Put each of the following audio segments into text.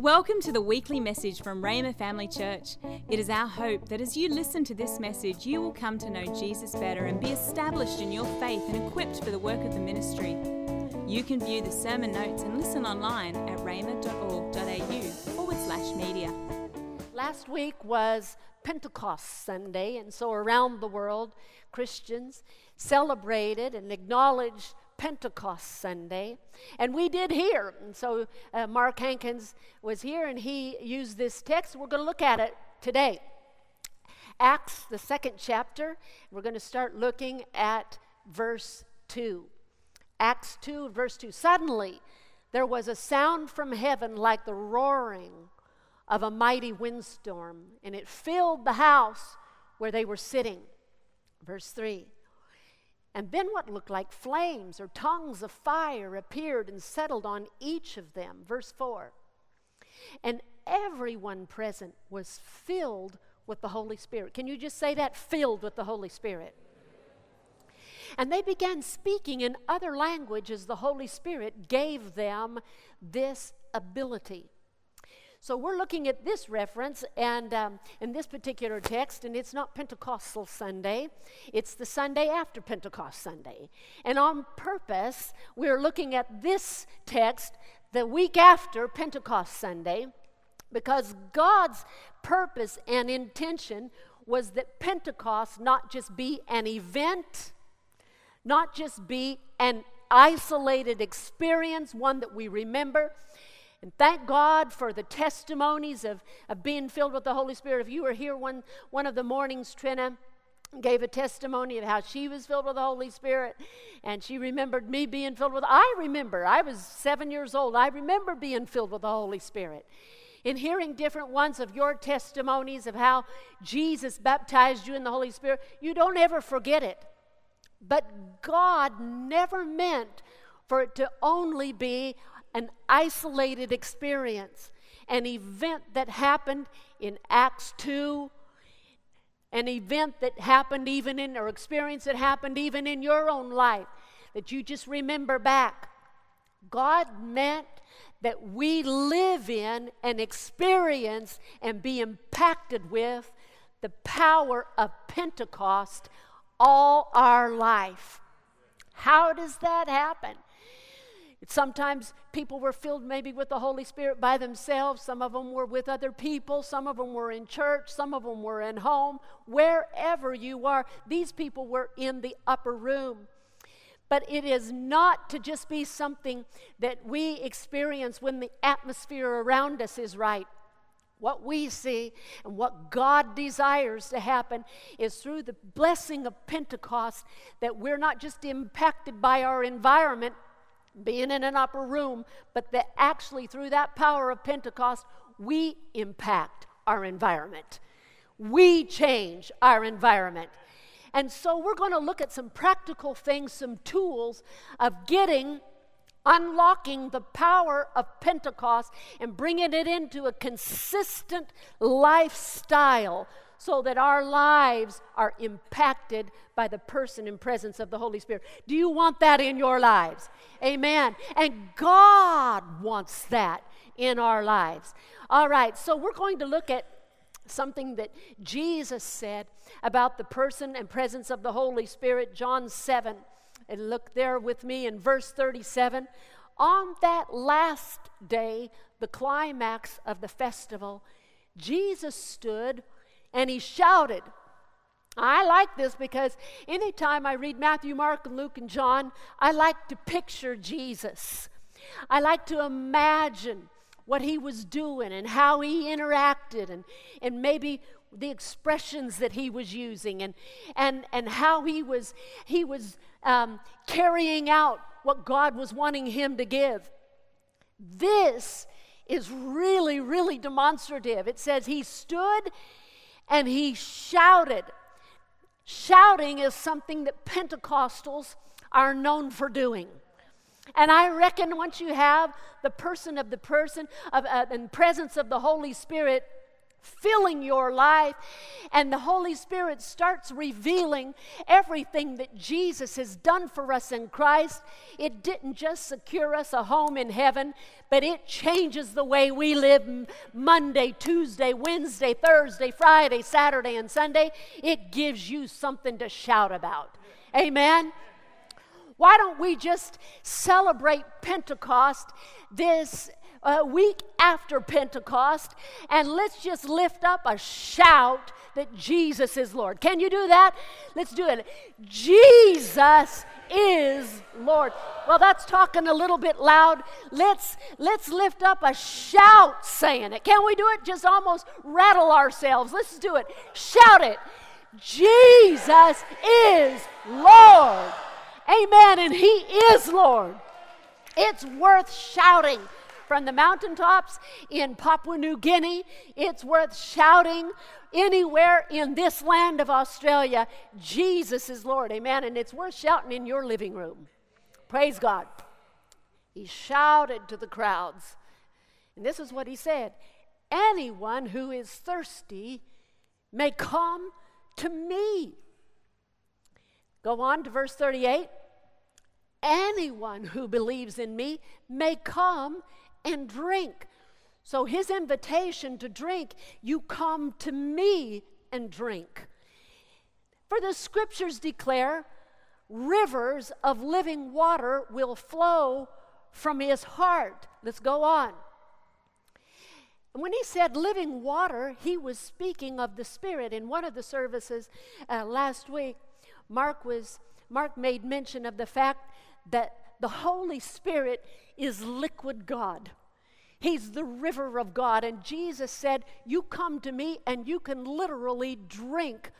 Welcome to the weekly message from Rhema Family Church. It is our hope that as you listen to this message, you will come to know Jesus better and be established in your faith and equipped for the work of the ministry. You can view the sermon notes and listen online at rhema.org.au forward slash media. Last week was Pentecost Sunday, and so around the world, Christians celebrated and acknowledged Pentecost Sunday. And we did here. And so uh, Mark Hankins was here and he used this text. We're going to look at it today. Acts, the second chapter. We're going to start looking at verse 2. Acts 2, verse 2. Suddenly, there was a sound from heaven like the roaring of a mighty windstorm, and it filled the house where they were sitting. Verse 3. And then what looked like flames or tongues of fire appeared and settled on each of them. Verse 4. And everyone present was filled with the Holy Spirit. Can you just say that? Filled with the Holy Spirit. And they began speaking in other languages the Holy Spirit gave them this ability. So we're looking at this reference and um, in this particular text, and it's not Pentecostal Sunday, it's the Sunday after Pentecost Sunday. And on purpose, we're looking at this text the week after Pentecost Sunday because God's purpose and intention was that Pentecost not just be an event, not just be an isolated experience, one that we remember and thank God for the testimonies of, of being filled with the Holy Spirit. If you were here one, one of the mornings, Trina gave a testimony of how she was filled with the Holy Spirit, and she remembered me being filled with. I remember, I was seven years old. I remember being filled with the Holy Spirit. In hearing different ones of your testimonies of how Jesus baptized you in the Holy Spirit, you don't ever forget it. But God never meant for it to only be an isolated experience, an event that happened in Acts 2, an event that happened even in, or experience that happened even in your own life, that you just remember back. God meant that we live in and experience and be impacted with the power of Pentecost all our life. How does that happen? Sometimes people were filled maybe with the Holy Spirit by themselves. Some of them were with other people. Some of them were in church. Some of them were in home. Wherever you are, these people were in the upper room. But it is not to just be something that we experience when the atmosphere around us is right. What we see and what God desires to happen is through the blessing of Pentecost that we're not just impacted by our environment, being in an upper room, but that actually through that power of Pentecost, we impact our environment. We change our environment. And so we're going to look at some practical things, some tools of getting, unlocking the power of Pentecost and bringing it into a consistent lifestyle so that our lives are impacted by the person and presence of the Holy Spirit. Do you want that in your lives? Amen. And God wants that in our lives. All right, so we're going to look at something that Jesus said about the person and presence of the Holy Spirit, John 7. And look there with me in verse 37. On that last day, the climax of the festival, Jesus stood and he shouted. I like this because anytime I read Matthew, Mark, and Luke, and John, I like to picture Jesus. I like to imagine what he was doing and how he interacted and, and maybe the expressions that he was using and, and, and how he was, he was um, carrying out what God was wanting him to give. This is really, really demonstrative. It says he stood and he shouted. Shouting is something that Pentecostals are known for doing. And I reckon once you have the person of the person of, uh, and presence of the Holy Spirit filling your life, and the Holy Spirit starts revealing everything that Jesus has done for us in Christ, it didn't just secure us a home in heaven, but it changes the way we live Monday, Tuesday, Wednesday, Thursday, Friday, Saturday, and Sunday. It gives you something to shout about. Amen. Why don't we just celebrate Pentecost this uh, week after Pentecost and let's just lift up a shout that Jesus is Lord. Can you do that? Let's do it. Jesus is Lord. Well, that's talking a little bit loud. Let's let's lift up a shout saying it. Can we do it? Just almost rattle ourselves. Let's do it. Shout it. Jesus is Lord. Amen. And He is Lord. It's worth shouting from the mountaintops in Papua New Guinea. It's worth shouting anywhere in this land of Australia Jesus is Lord. Amen. And it's worth shouting in your living room. Praise God. He shouted to the crowds. And this is what he said Anyone who is thirsty may come to me. Go on to verse 38. Anyone who believes in me may come and drink. So his invitation to drink, you come to me and drink. For the scriptures declare, rivers of living water will flow from his heart. Let's go on. When he said living water, he was speaking of the Spirit. In one of the services uh, last week, Mark was Mark made mention of the fact that the Holy Spirit is liquid God. He's the river of God. And Jesus said, You come to me and you can literally drink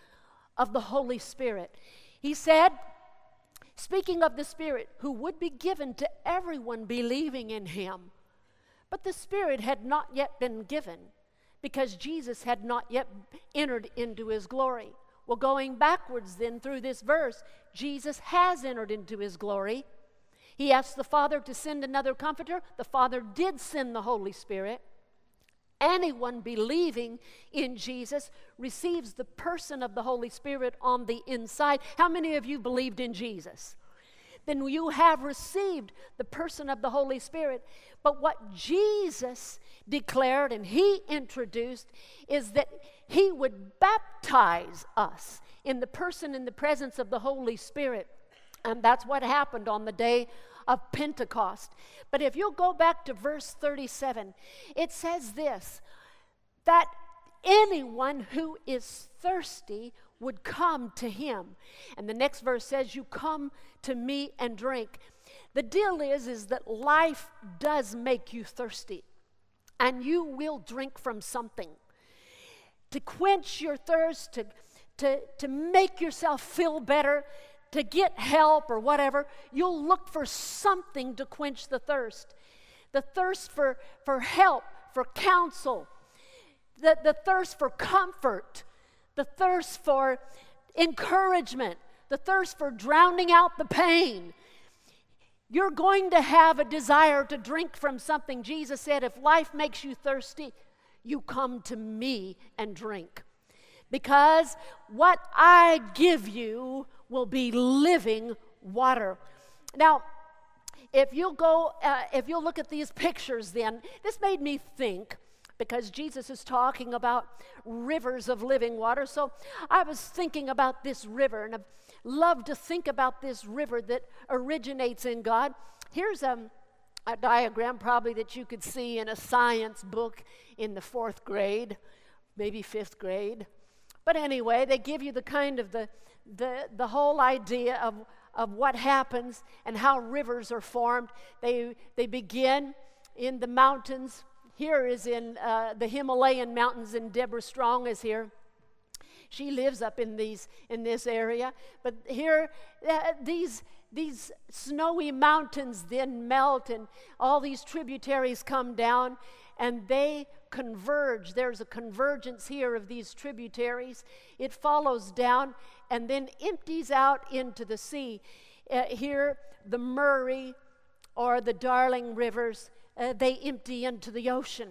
of the Holy Spirit. He said, speaking of the Spirit, who would be given to everyone believing in him. But the Spirit had not yet been given because Jesus had not yet entered into his glory. Well, going backwards then through this verse, Jesus has entered into his glory. He asked the Father to send another comforter. The Father did send the Holy Spirit. Anyone believing in Jesus receives the person of the Holy Spirit on the inside. How many of you believed in Jesus? Then you have received the person of the Holy Spirit. But what Jesus declared and he introduced is that he would baptize us in the person and the presence of the Holy Spirit. And that's what happened on the day of Pentecost. But if you'll go back to verse 37, it says this that anyone who is thirsty would come to him. And the next verse says, You come to me and drink. The deal is, is that life does make you thirsty, and you will drink from something. To quench your thirst, to, to, to make yourself feel better, to get help or whatever, you'll look for something to quench the thirst. The thirst for, for help, for counsel, the, the thirst for comfort, the thirst for encouragement, the thirst for drowning out the pain. You're going to have a desire to drink from something. Jesus said, If life makes you thirsty, you come to me and drink. Because what I give you will be living water. Now, if you'll go, uh, if you'll look at these pictures, then this made me think because Jesus is talking about rivers of living water. So I was thinking about this river, and I've loved to think about this river that originates in God. Here's a, a diagram, probably that you could see in a science book in the fourth grade, maybe fifth grade. But anyway, they give you the kind of the the, the whole idea of, of what happens and how rivers are formed. They, they begin in the mountains. Here is in uh, the Himalayan mountains, and Deborah Strong is here. She lives up in these in this area, but here uh, these these snowy mountains then melt, and all these tributaries come down, and they converge. There's a convergence here of these tributaries. It follows down and then empties out into the sea. Uh, here, the Murray or the Darling rivers, uh, they empty into the ocean.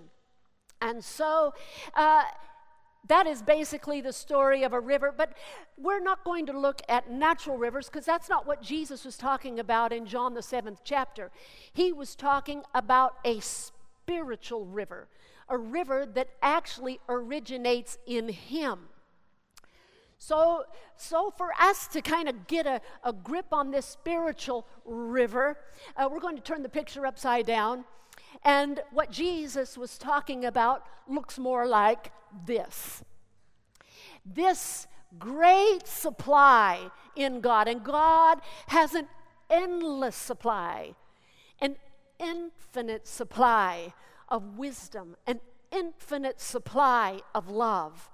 And so, uh, that is basically the story of a river, but we're not going to look at natural rivers because that's not what Jesus was talking about in John the seventh chapter. He was talking about a spiritual river, a river that actually originates in Him. So, so for us to kind of get a, a grip on this spiritual river, uh, we're going to turn the picture upside down. And what Jesus was talking about looks more like this this great supply in God, and God has an endless supply, an infinite supply of wisdom, an infinite supply of love.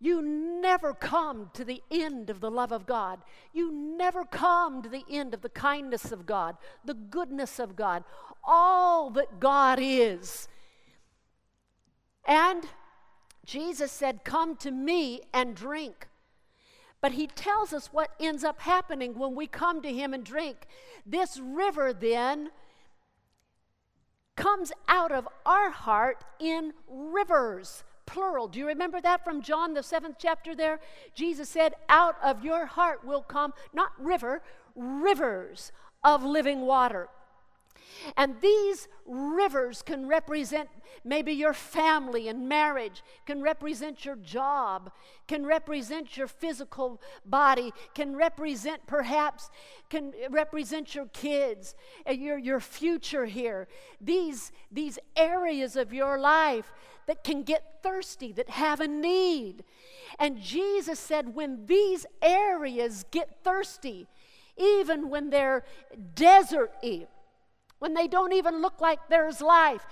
You never come to the end of the love of God. You never come to the end of the kindness of God, the goodness of God, all that God is. And Jesus said, Come to me and drink. But he tells us what ends up happening when we come to him and drink. This river then comes out of our heart in rivers, plural. Do you remember that from John, the seventh chapter there? Jesus said, Out of your heart will come, not river, rivers of living water. And these rivers can represent maybe your family and marriage, can represent your job, can represent your physical body, can represent perhaps, can represent your kids, uh, your, your future here. These, these areas of your life that can get thirsty, that have a need. And Jesus said, when these areas get thirsty, even when they're deserty, when they don't even look like there's life.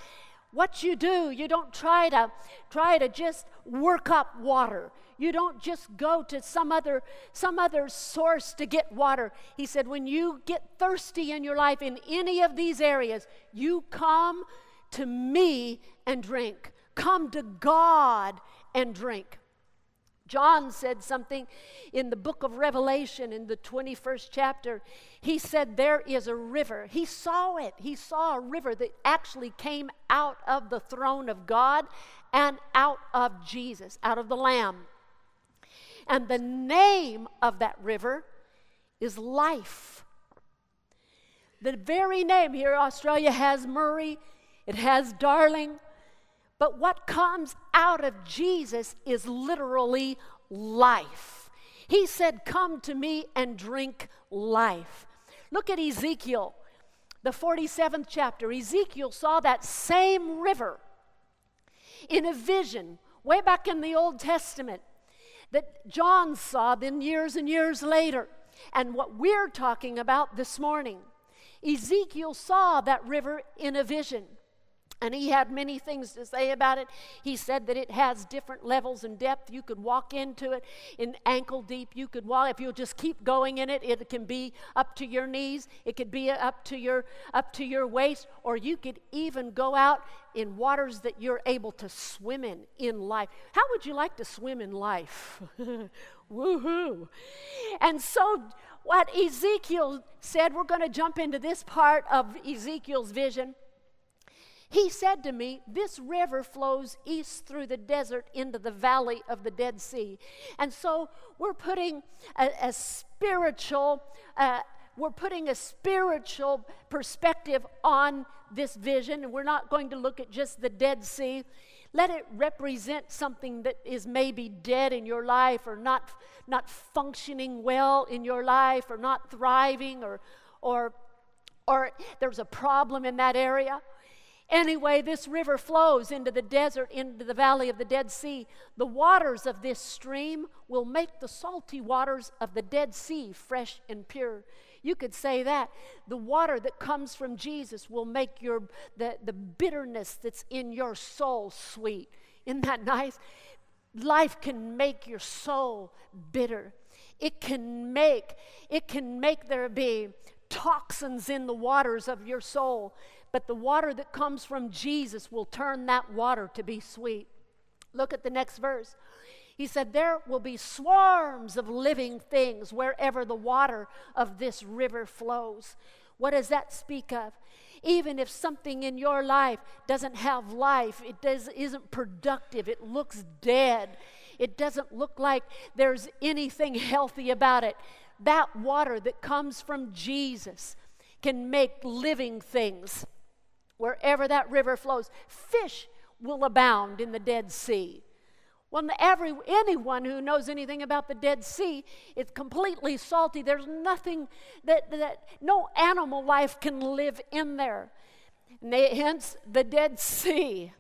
What you do, you don't try to try to just work up water. You don't just go to some other some other source to get water. He said when you get thirsty in your life in any of these areas, you come to me and drink. Come to God and drink. John said something in the book of Revelation in the 21st chapter. He said, There is a river. He saw it. He saw a river that actually came out of the throne of God and out of Jesus, out of the Lamb. And the name of that river is life. The very name here, Australia has Murray, it has Darling, but what comes out of Jesus is literally life. He said, Come to me and drink life. Look at Ezekiel, the 47th chapter. Ezekiel saw that same river in a vision way back in the Old Testament that John saw then years and years later. And what we're talking about this morning, Ezekiel saw that river in a vision. And he had many things to say about it. He said that it has different levels and depth. You could walk into it in ankle deep. You could walk if you'll just keep going in it. It can be up to your knees. It could be up to your up to your waist, or you could even go out in waters that you're able to swim in in life. How would you like to swim in life? Woohoo! And so what Ezekiel said, we're going to jump into this part of Ezekiel's vision. He said to me, This river flows east through the desert into the valley of the Dead Sea. And so we're putting a, a spiritual, uh, we're putting a spiritual perspective on this vision, and we're not going to look at just the Dead Sea. Let it represent something that is maybe dead in your life or not, not functioning well in your life or not thriving or, or, or there's a problem in that area. Anyway, this river flows into the desert, into the valley of the Dead Sea. The waters of this stream will make the salty waters of the Dead Sea fresh and pure. You could say that. The water that comes from Jesus will make your the, the bitterness that's in your soul sweet. Isn't that nice? Life can make your soul bitter. It can make, it can make there be toxins in the waters of your soul but the water that comes from Jesus will turn that water to be sweet. Look at the next verse. He said, There will be swarms of living things wherever the water of this river flows. What does that speak of? Even if something in your life doesn't have life, it does, isn't productive, it looks dead, it doesn't look like there's anything healthy about it, that water that comes from Jesus can make living things wherever that river flows. Fish will abound in the Dead Sea. Well, every, anyone who knows anything about the Dead Sea, it's completely salty. There's nothing that, that no animal life can live in there. They, hence the Dead Sea.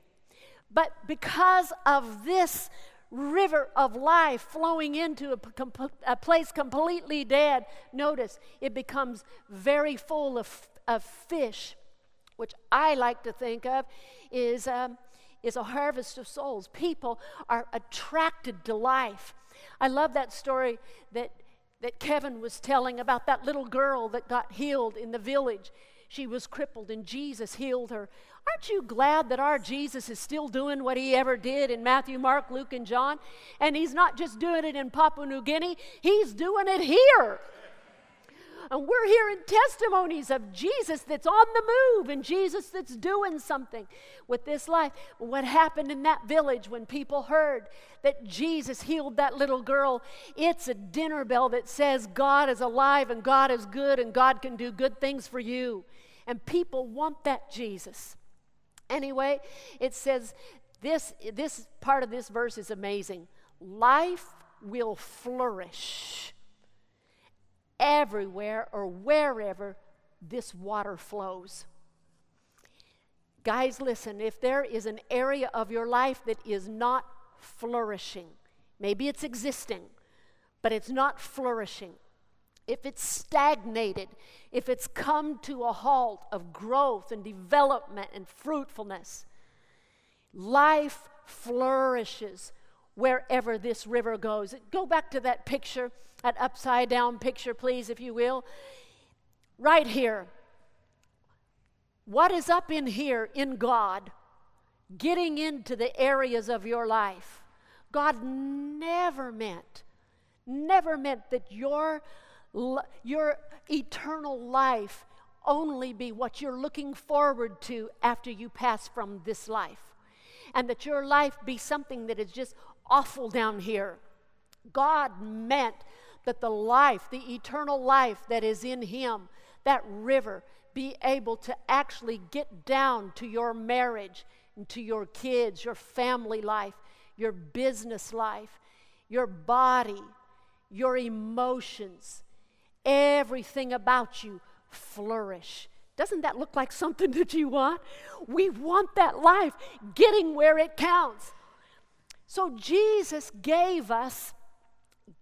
But because of this river of life flowing into a, a place completely dead, notice it becomes very full of, of fish, which I like to think of is. Um, is a harvest of souls. People are attracted to life. I love that story that, that Kevin was telling about that little girl that got healed in the village. She was crippled and Jesus healed her. Aren't you glad that our Jesus is still doing what he ever did in Matthew, Mark, Luke, and John? And he's not just doing it in Papua New Guinea, he's doing it here. And we're hearing testimonies of Jesus that's on the move and Jesus that's doing something with this life. What happened in that village when people heard that Jesus healed that little girl? It's a dinner bell that says God is alive and God is good and God can do good things for you. And people want that Jesus. Anyway, it says this, this part of this verse is amazing. Life will flourish everywhere or wherever this water flows. Guys, listen, if there is an area of your life that is not flourishing, maybe it's existing, but it's not flourishing, if it's stagnated, if it's come to a halt of growth and development and fruitfulness, life flourishes wherever this river goes. Go back to that picture, that upside down picture, please, if you will. Right here. What is up in here in God, getting into the areas of your life? God never meant, never meant that your, your eternal life only be what you're looking forward to after you pass from this life. And that your life be something that is just awful down here. God meant that the life, the eternal life that is in Him, that river, be able to actually get down to your marriage and to your kids, your family life, your business life, your body, your emotions, everything about you flourish. Doesn't that look like something that you want? We want that life getting where it counts. So Jesus gave us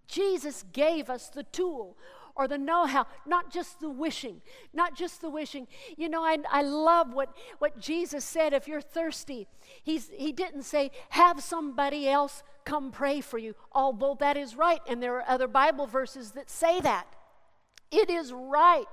Jesus gave us the tool or the know how, not just the wishing, not just the wishing. You know, I, I love what, what Jesus said if you're thirsty. He's, he didn't say, have somebody else come pray for you, although that is right. And there are other Bible verses that say that. It is right.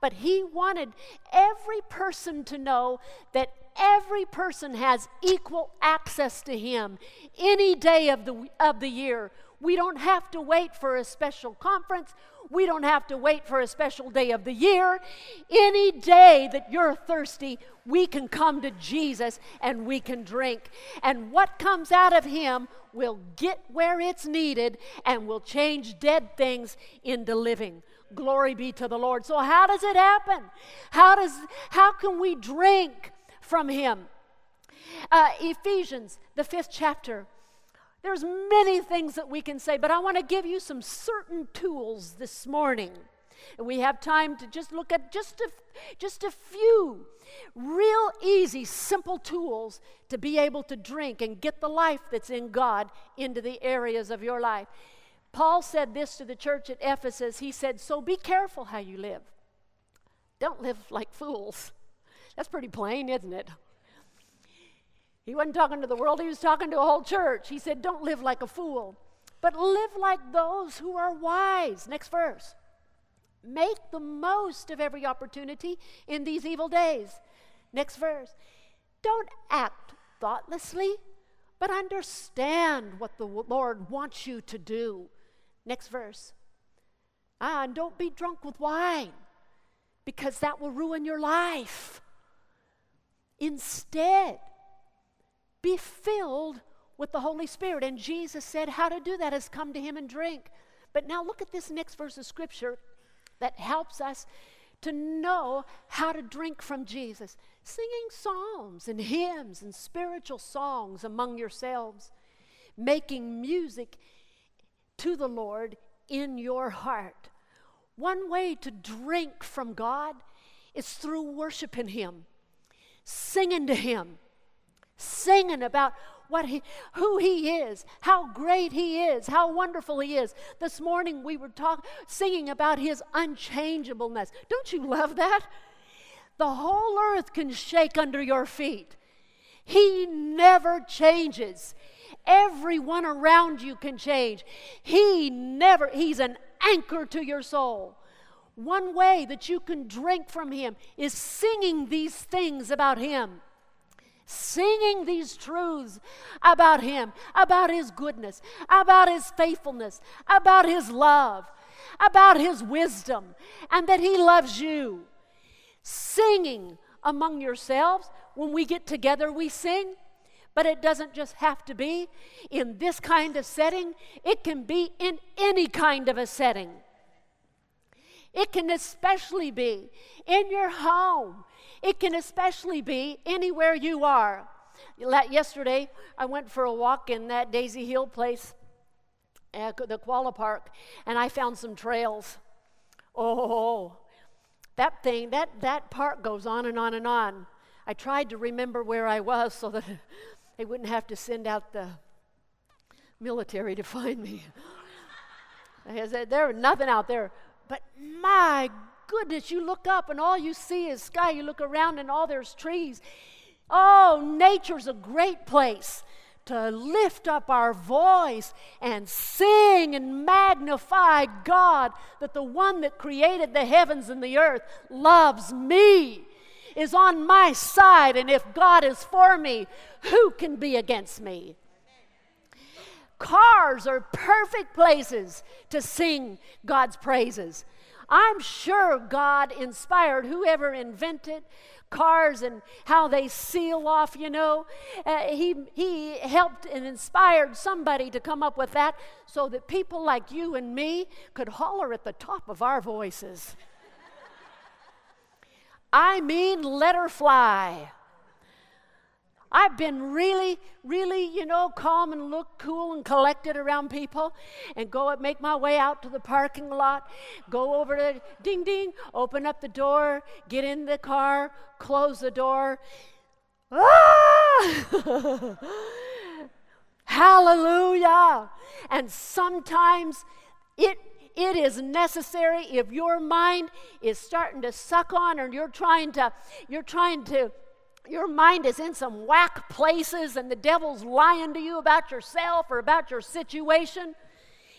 But he wanted every person to know that every person has equal access to Him any day of the, of the year. We don't have to wait for a special conference. We don't have to wait for a special day of the year. Any day that you're thirsty, we can come to Jesus and we can drink. And what comes out of Him will get where it's needed and will change dead things into living. Glory be to the Lord. So how does it happen? How does how can we drink from him. Uh, Ephesians, the fifth chapter. There's many things that we can say, but I want to give you some certain tools this morning. And we have time to just look at just a, just a few real easy, simple tools to be able to drink and get the life that's in God into the areas of your life. Paul said this to the church at Ephesus. He said, So be careful how you live. Don't live like fools. That's pretty plain, isn't it? He wasn't talking to the world, he was talking to a whole church. He said, Don't live like a fool, but live like those who are wise. Next verse. Make the most of every opportunity in these evil days. Next verse. Don't act thoughtlessly, but understand what the Lord wants you to do. Next verse. Ah, and don't be drunk with wine because that will ruin your life. Instead, be filled with the Holy Spirit. And Jesus said, How to do that is come to Him and drink. But now look at this next verse of Scripture that helps us to know how to drink from Jesus. Singing psalms and hymns and spiritual songs among yourselves, making music to the Lord in your heart. One way to drink from God is through worshiping Him, singing to Him, singing about what he, who he is, how great he is, how wonderful he is. This morning we were talking, singing about his unchangeableness. Don't you love that? The whole earth can shake under your feet. He never changes. Everyone around you can change. He never, he's an anchor to your soul. One way that you can drink from him is singing these things about him singing these truths about Him, about His goodness, about His faithfulness, about His love, about His wisdom, and that He loves you. Singing among yourselves. When we get together, we sing. But it doesn't just have to be in this kind of setting, it can be in any kind of a setting. It can especially be in your home, it can especially be anywhere you are. Yesterday, I went for a walk in that Daisy Hill place, uh, the Koala Park, and I found some trails. Oh, that thing, that, that park goes on and on and on. I tried to remember where I was so that they wouldn't have to send out the military to find me. I said, there was nothing out there. But my goodness, you look up and all you see is sky. You look around and all there's trees. Oh, nature's a great place to lift up our voice and sing and magnify God that the one that created the heavens and the earth loves me, is on my side, and if God is for me, who can be against me? Cars are perfect places to sing God's praises. I'm sure God inspired whoever invented cars and how they seal off, you know. Uh, he, he helped and inspired somebody to come up with that so that people like you and me could holler at the top of our voices. I mean, let her fly. I've been really, really, you know, calm and look cool and collected around people and go and make my way out to the parking lot, go over to ding ding, open up the door, get in the car, close the door. Ah! Hallelujah. And sometimes it it is necessary if your mind is starting to suck on or you're trying to you're trying to your mind is in some whack places and the devil's lying to you about yourself or about your situation,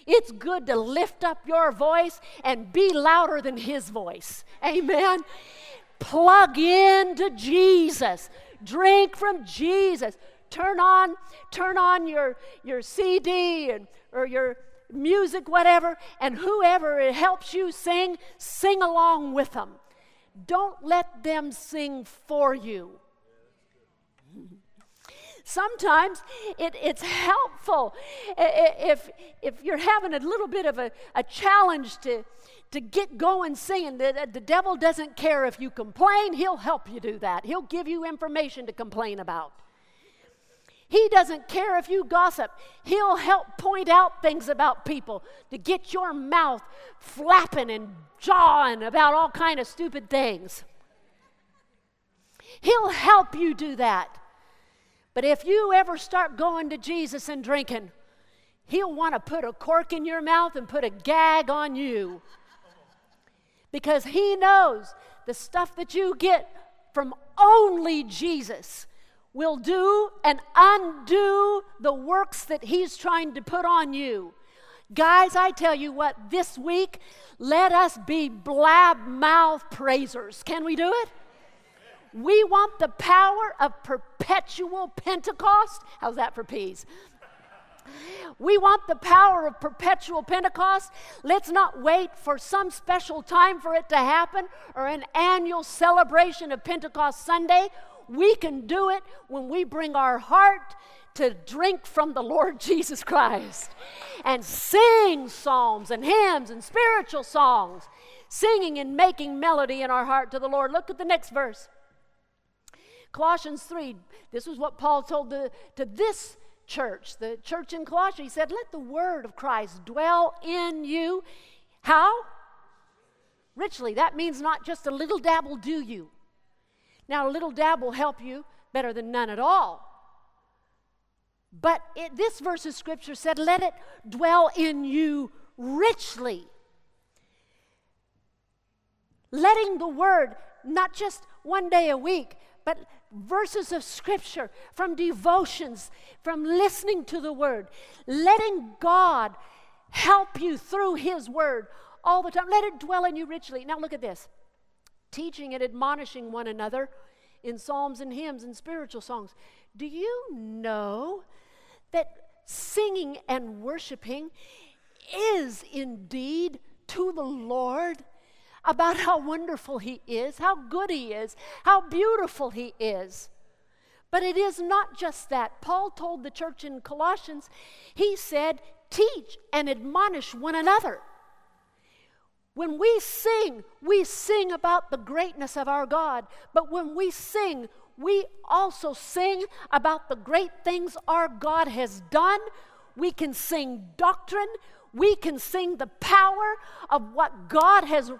it's good to lift up your voice and be louder than his voice. Amen. Plug in to Jesus. Drink from Jesus. Turn on, turn on your, your CD and, or your music, whatever, and whoever it helps you sing, sing along with them. Don't let them sing for you. Sometimes it, it's helpful if, if you're having a little bit of a, a challenge to, to get going singing. The, the devil doesn't care if you complain, he'll help you do that. He'll give you information to complain about. He doesn't care if you gossip. He'll help point out things about people to get your mouth flapping and jawing about all kind of stupid things. He'll help you do that. But if you ever start going to Jesus and drinking, he'll want to put a cork in your mouth and put a gag on you. Because he knows the stuff that you get from only Jesus will do and undo the works that he's trying to put on you. Guys, I tell you what, this week, let us be blab mouth praisers. Can we do it? We want the power of perpetual Pentecost. How's that for peas? We want the power of perpetual Pentecost. Let's not wait for some special time for it to happen or an annual celebration of Pentecost Sunday. We can do it when we bring our heart to drink from the Lord Jesus Christ and sing psalms and hymns and spiritual songs, singing and making melody in our heart to the Lord. Look at the next verse. Colossians 3, this was what Paul told to this church, the church in Colossae. He said, Let the word of Christ dwell in you. How? Richly. That means not just a little dab will do you. Now, a little dab will help you better than none at all. But it, this verse of scripture said, Let it dwell in you richly. Letting the word, not just one day a week, but verses of scripture, from devotions, from listening to the word, letting God help you through his word all the time. Let it dwell in you richly. Now, look at this teaching and admonishing one another in psalms and hymns and spiritual songs. Do you know that singing and worshiping is indeed to the Lord about how wonderful He is, how good He is, how beautiful He is. But it is not just that. Paul told the church in Colossians, he said, teach and admonish one another. When we sing, we sing about the greatness of our God. But when we sing, we also sing about the great things our God has done. We can sing doctrine. We can sing the power of what God has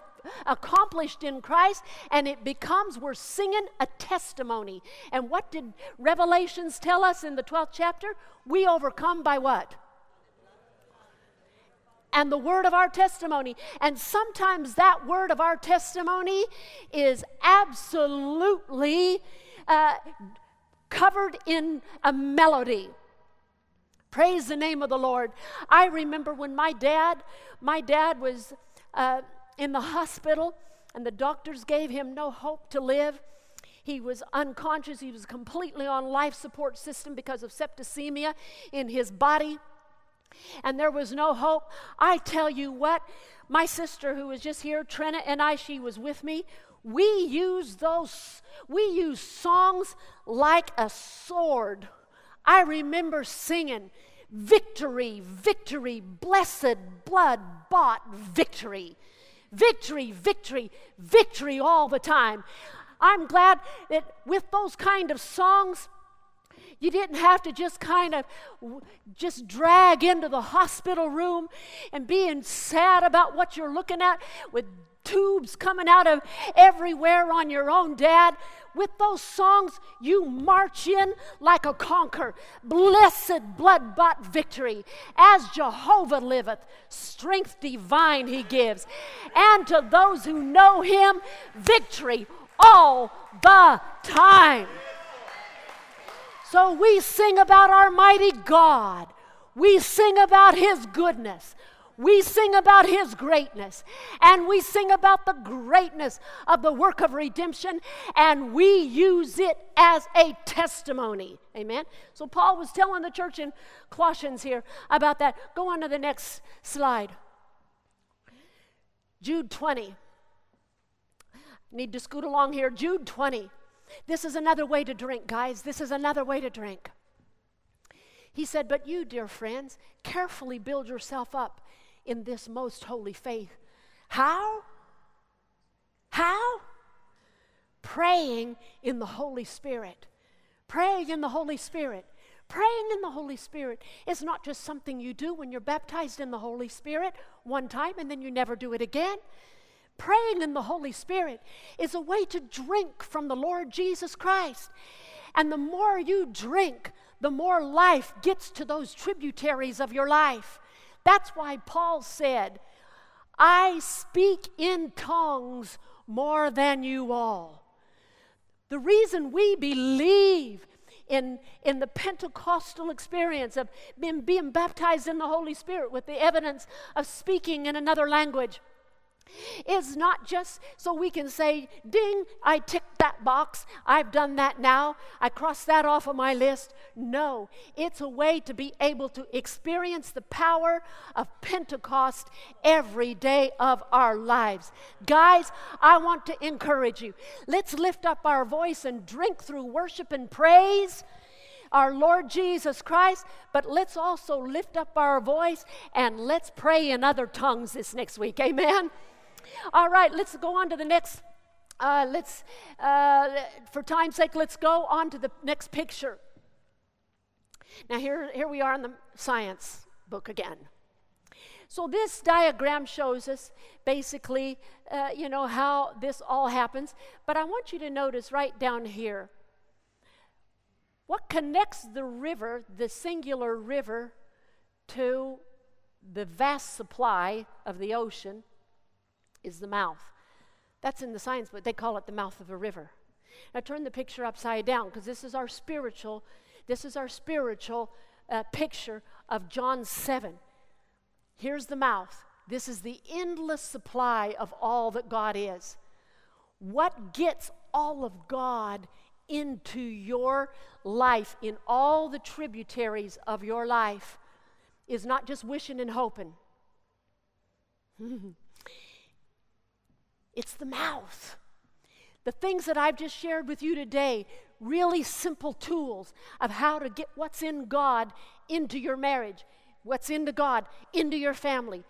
accomplished in Christ, and it becomes, we're singing a testimony. And what did Revelations tell us in the 12th chapter? We overcome by what? and the word of our testimony. And sometimes that word of our testimony is absolutely uh, covered in a melody. Praise the name of the Lord. I remember when my dad, my dad was uh, in the hospital and the doctors gave him no hope to live. He was unconscious. He was completely on life support system because of septicemia in his body. And there was no hope. I tell you what, my sister who was just here, Trina, and I, she was with me. We use those, we use songs like a sword. I remember singing, Victory, victory, blessed blood bought victory. Victory, victory, victory all the time. I'm glad that with those kind of songs, you didn't have to just kind of just drag into the hospital room and being sad about what you're looking at with tubes coming out of everywhere on your own, Dad. With those songs, you march in like a conqueror. Blessed blood bought victory. As Jehovah liveth, strength divine he gives. And to those who know him, victory all the time. So we sing about our mighty God. We sing about his goodness. We sing about his greatness and we sing about the greatness of the work of redemption and we use it as a testimony. Amen. So Paul was telling the church in Colossians here about that. Go on to the next slide. Jude 20. Need to scoot along here. Jude 20. This is another way to drink, guys. This is another way to drink. He said, But you, dear friends, carefully build yourself up in this most holy faith. How? How? Praying in the Holy Spirit. Praying in the Holy Spirit. Praying in the Holy Spirit is not just something you do when you're baptized in the Holy Spirit one time and then you never do it again. Praying in the Holy Spirit is a way to drink from the Lord Jesus Christ. And the more you drink, the more life gets to those tributaries of your life. That's why Paul said, I speak in tongues more than you all. The reason we believe in, in the Pentecostal experience of being, being baptized in the Holy Spirit with the evidence of speaking in another language is not just so we can say, ding, I ticked that box, I've done that now, I crossed that off of my list. No, it's a way to be able to experience the power of Pentecost every day of our lives. Guys, I want to encourage you. Let's lift up our voice and drink through worship and praise our Lord Jesus Christ, but let's also lift up our voice and let's pray in other tongues this next week. Amen. All right, let's go on to the next. Uh, let's, uh, for time's sake, let's go on to the next picture. Now, here, here we are in the science book again. So, this diagram shows us basically, uh, you know, how this all happens. But I want you to notice right down here what connects the river, the singular river, to the vast supply of the ocean is the mouth. That's in the science book. They call it the mouth of a river. Now turn the picture upside down because this is our spiritual, this is our spiritual uh, picture of John 7. Here's the mouth. This is the endless supply of all that God is. What gets all of God into your life, in all the tributaries of your life, is not just wishing and hoping. It's the mouth. The things that I've just shared with you today, really simple tools of how to get what's in God into your marriage, what's into God into your family,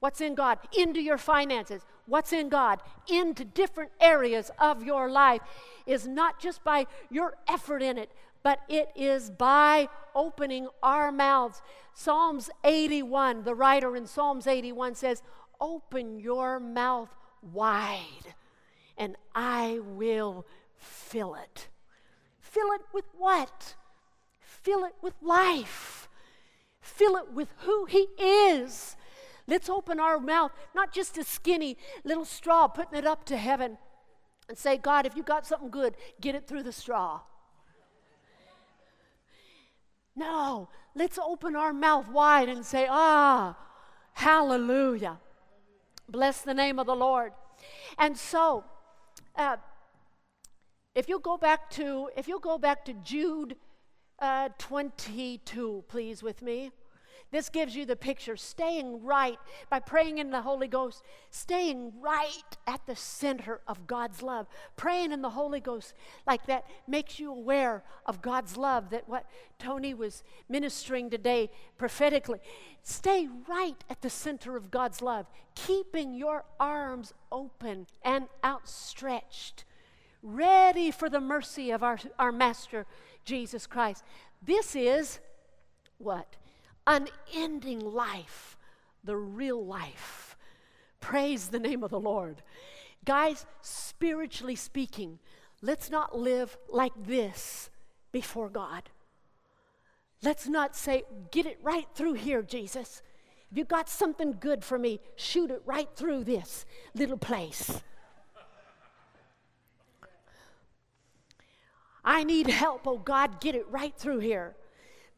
what's in God into your finances, what's in God into different areas of your life is not just by your effort in it, but it is by opening our mouths. Psalms 81, the writer in Psalms 81 says, Open your mouth wide, and I will fill it. Fill it with what? Fill it with life. Fill it with who He is. Let's open our mouth, not just a skinny little straw, putting it up to heaven, and say, God, if you got something good, get it through the straw. No, let's open our mouth wide and say, Ah, hallelujah. Bless the name of the Lord. And so, uh, if you go back to if you go back to Jude uh, 22, please, with me. This gives you the picture, staying right by praying in the Holy Ghost, staying right at the center of God's love. Praying in the Holy Ghost like that makes you aware of God's love, that what Tony was ministering today prophetically. Stay right at the center of God's love, keeping your arms open and outstretched, ready for the mercy of our, our Master, Jesus Christ. This is what? Unending life, the real life. Praise the name of the Lord. Guys, spiritually speaking, let's not live like this before God. Let's not say, get it right through here, Jesus. If you got something good for me, shoot it right through this little place. I need help, oh God, get it right through here.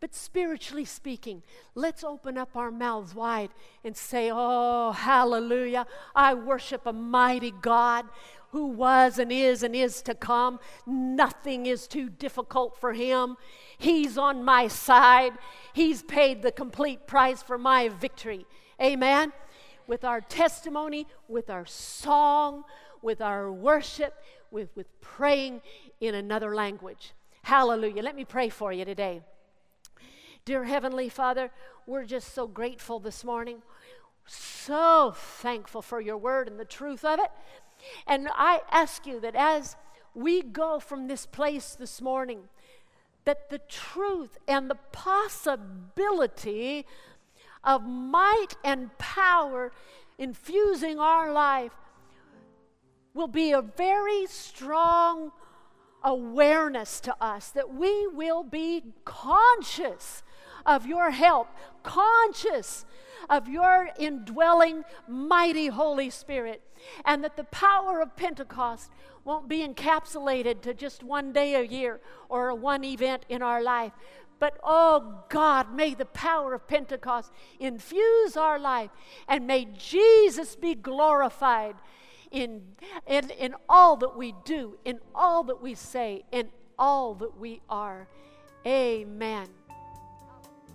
But spiritually speaking, let's open up our mouths wide and say, Oh, hallelujah. I worship a mighty God who was and is and is to come. Nothing is too difficult for him. He's on my side. He's paid the complete price for my victory. Amen. With our testimony, with our song, with our worship, with, with praying in another language. Hallelujah. Let me pray for you today. Dear Heavenly Father, we're just so grateful this morning. So thankful for your word and the truth of it. And I ask you that as we go from this place this morning, that the truth and the possibility of might and power infusing our life will be a very strong awareness to us, that we will be conscious of your help, conscious of your indwelling, mighty Holy Spirit, and that the power of Pentecost won't be encapsulated to just one day a year or one event in our life, But oh God, may the power of Pentecost infuse our life and may Jesus be glorified in, in, in all that we do, in all that we say, in all that we are. Amen.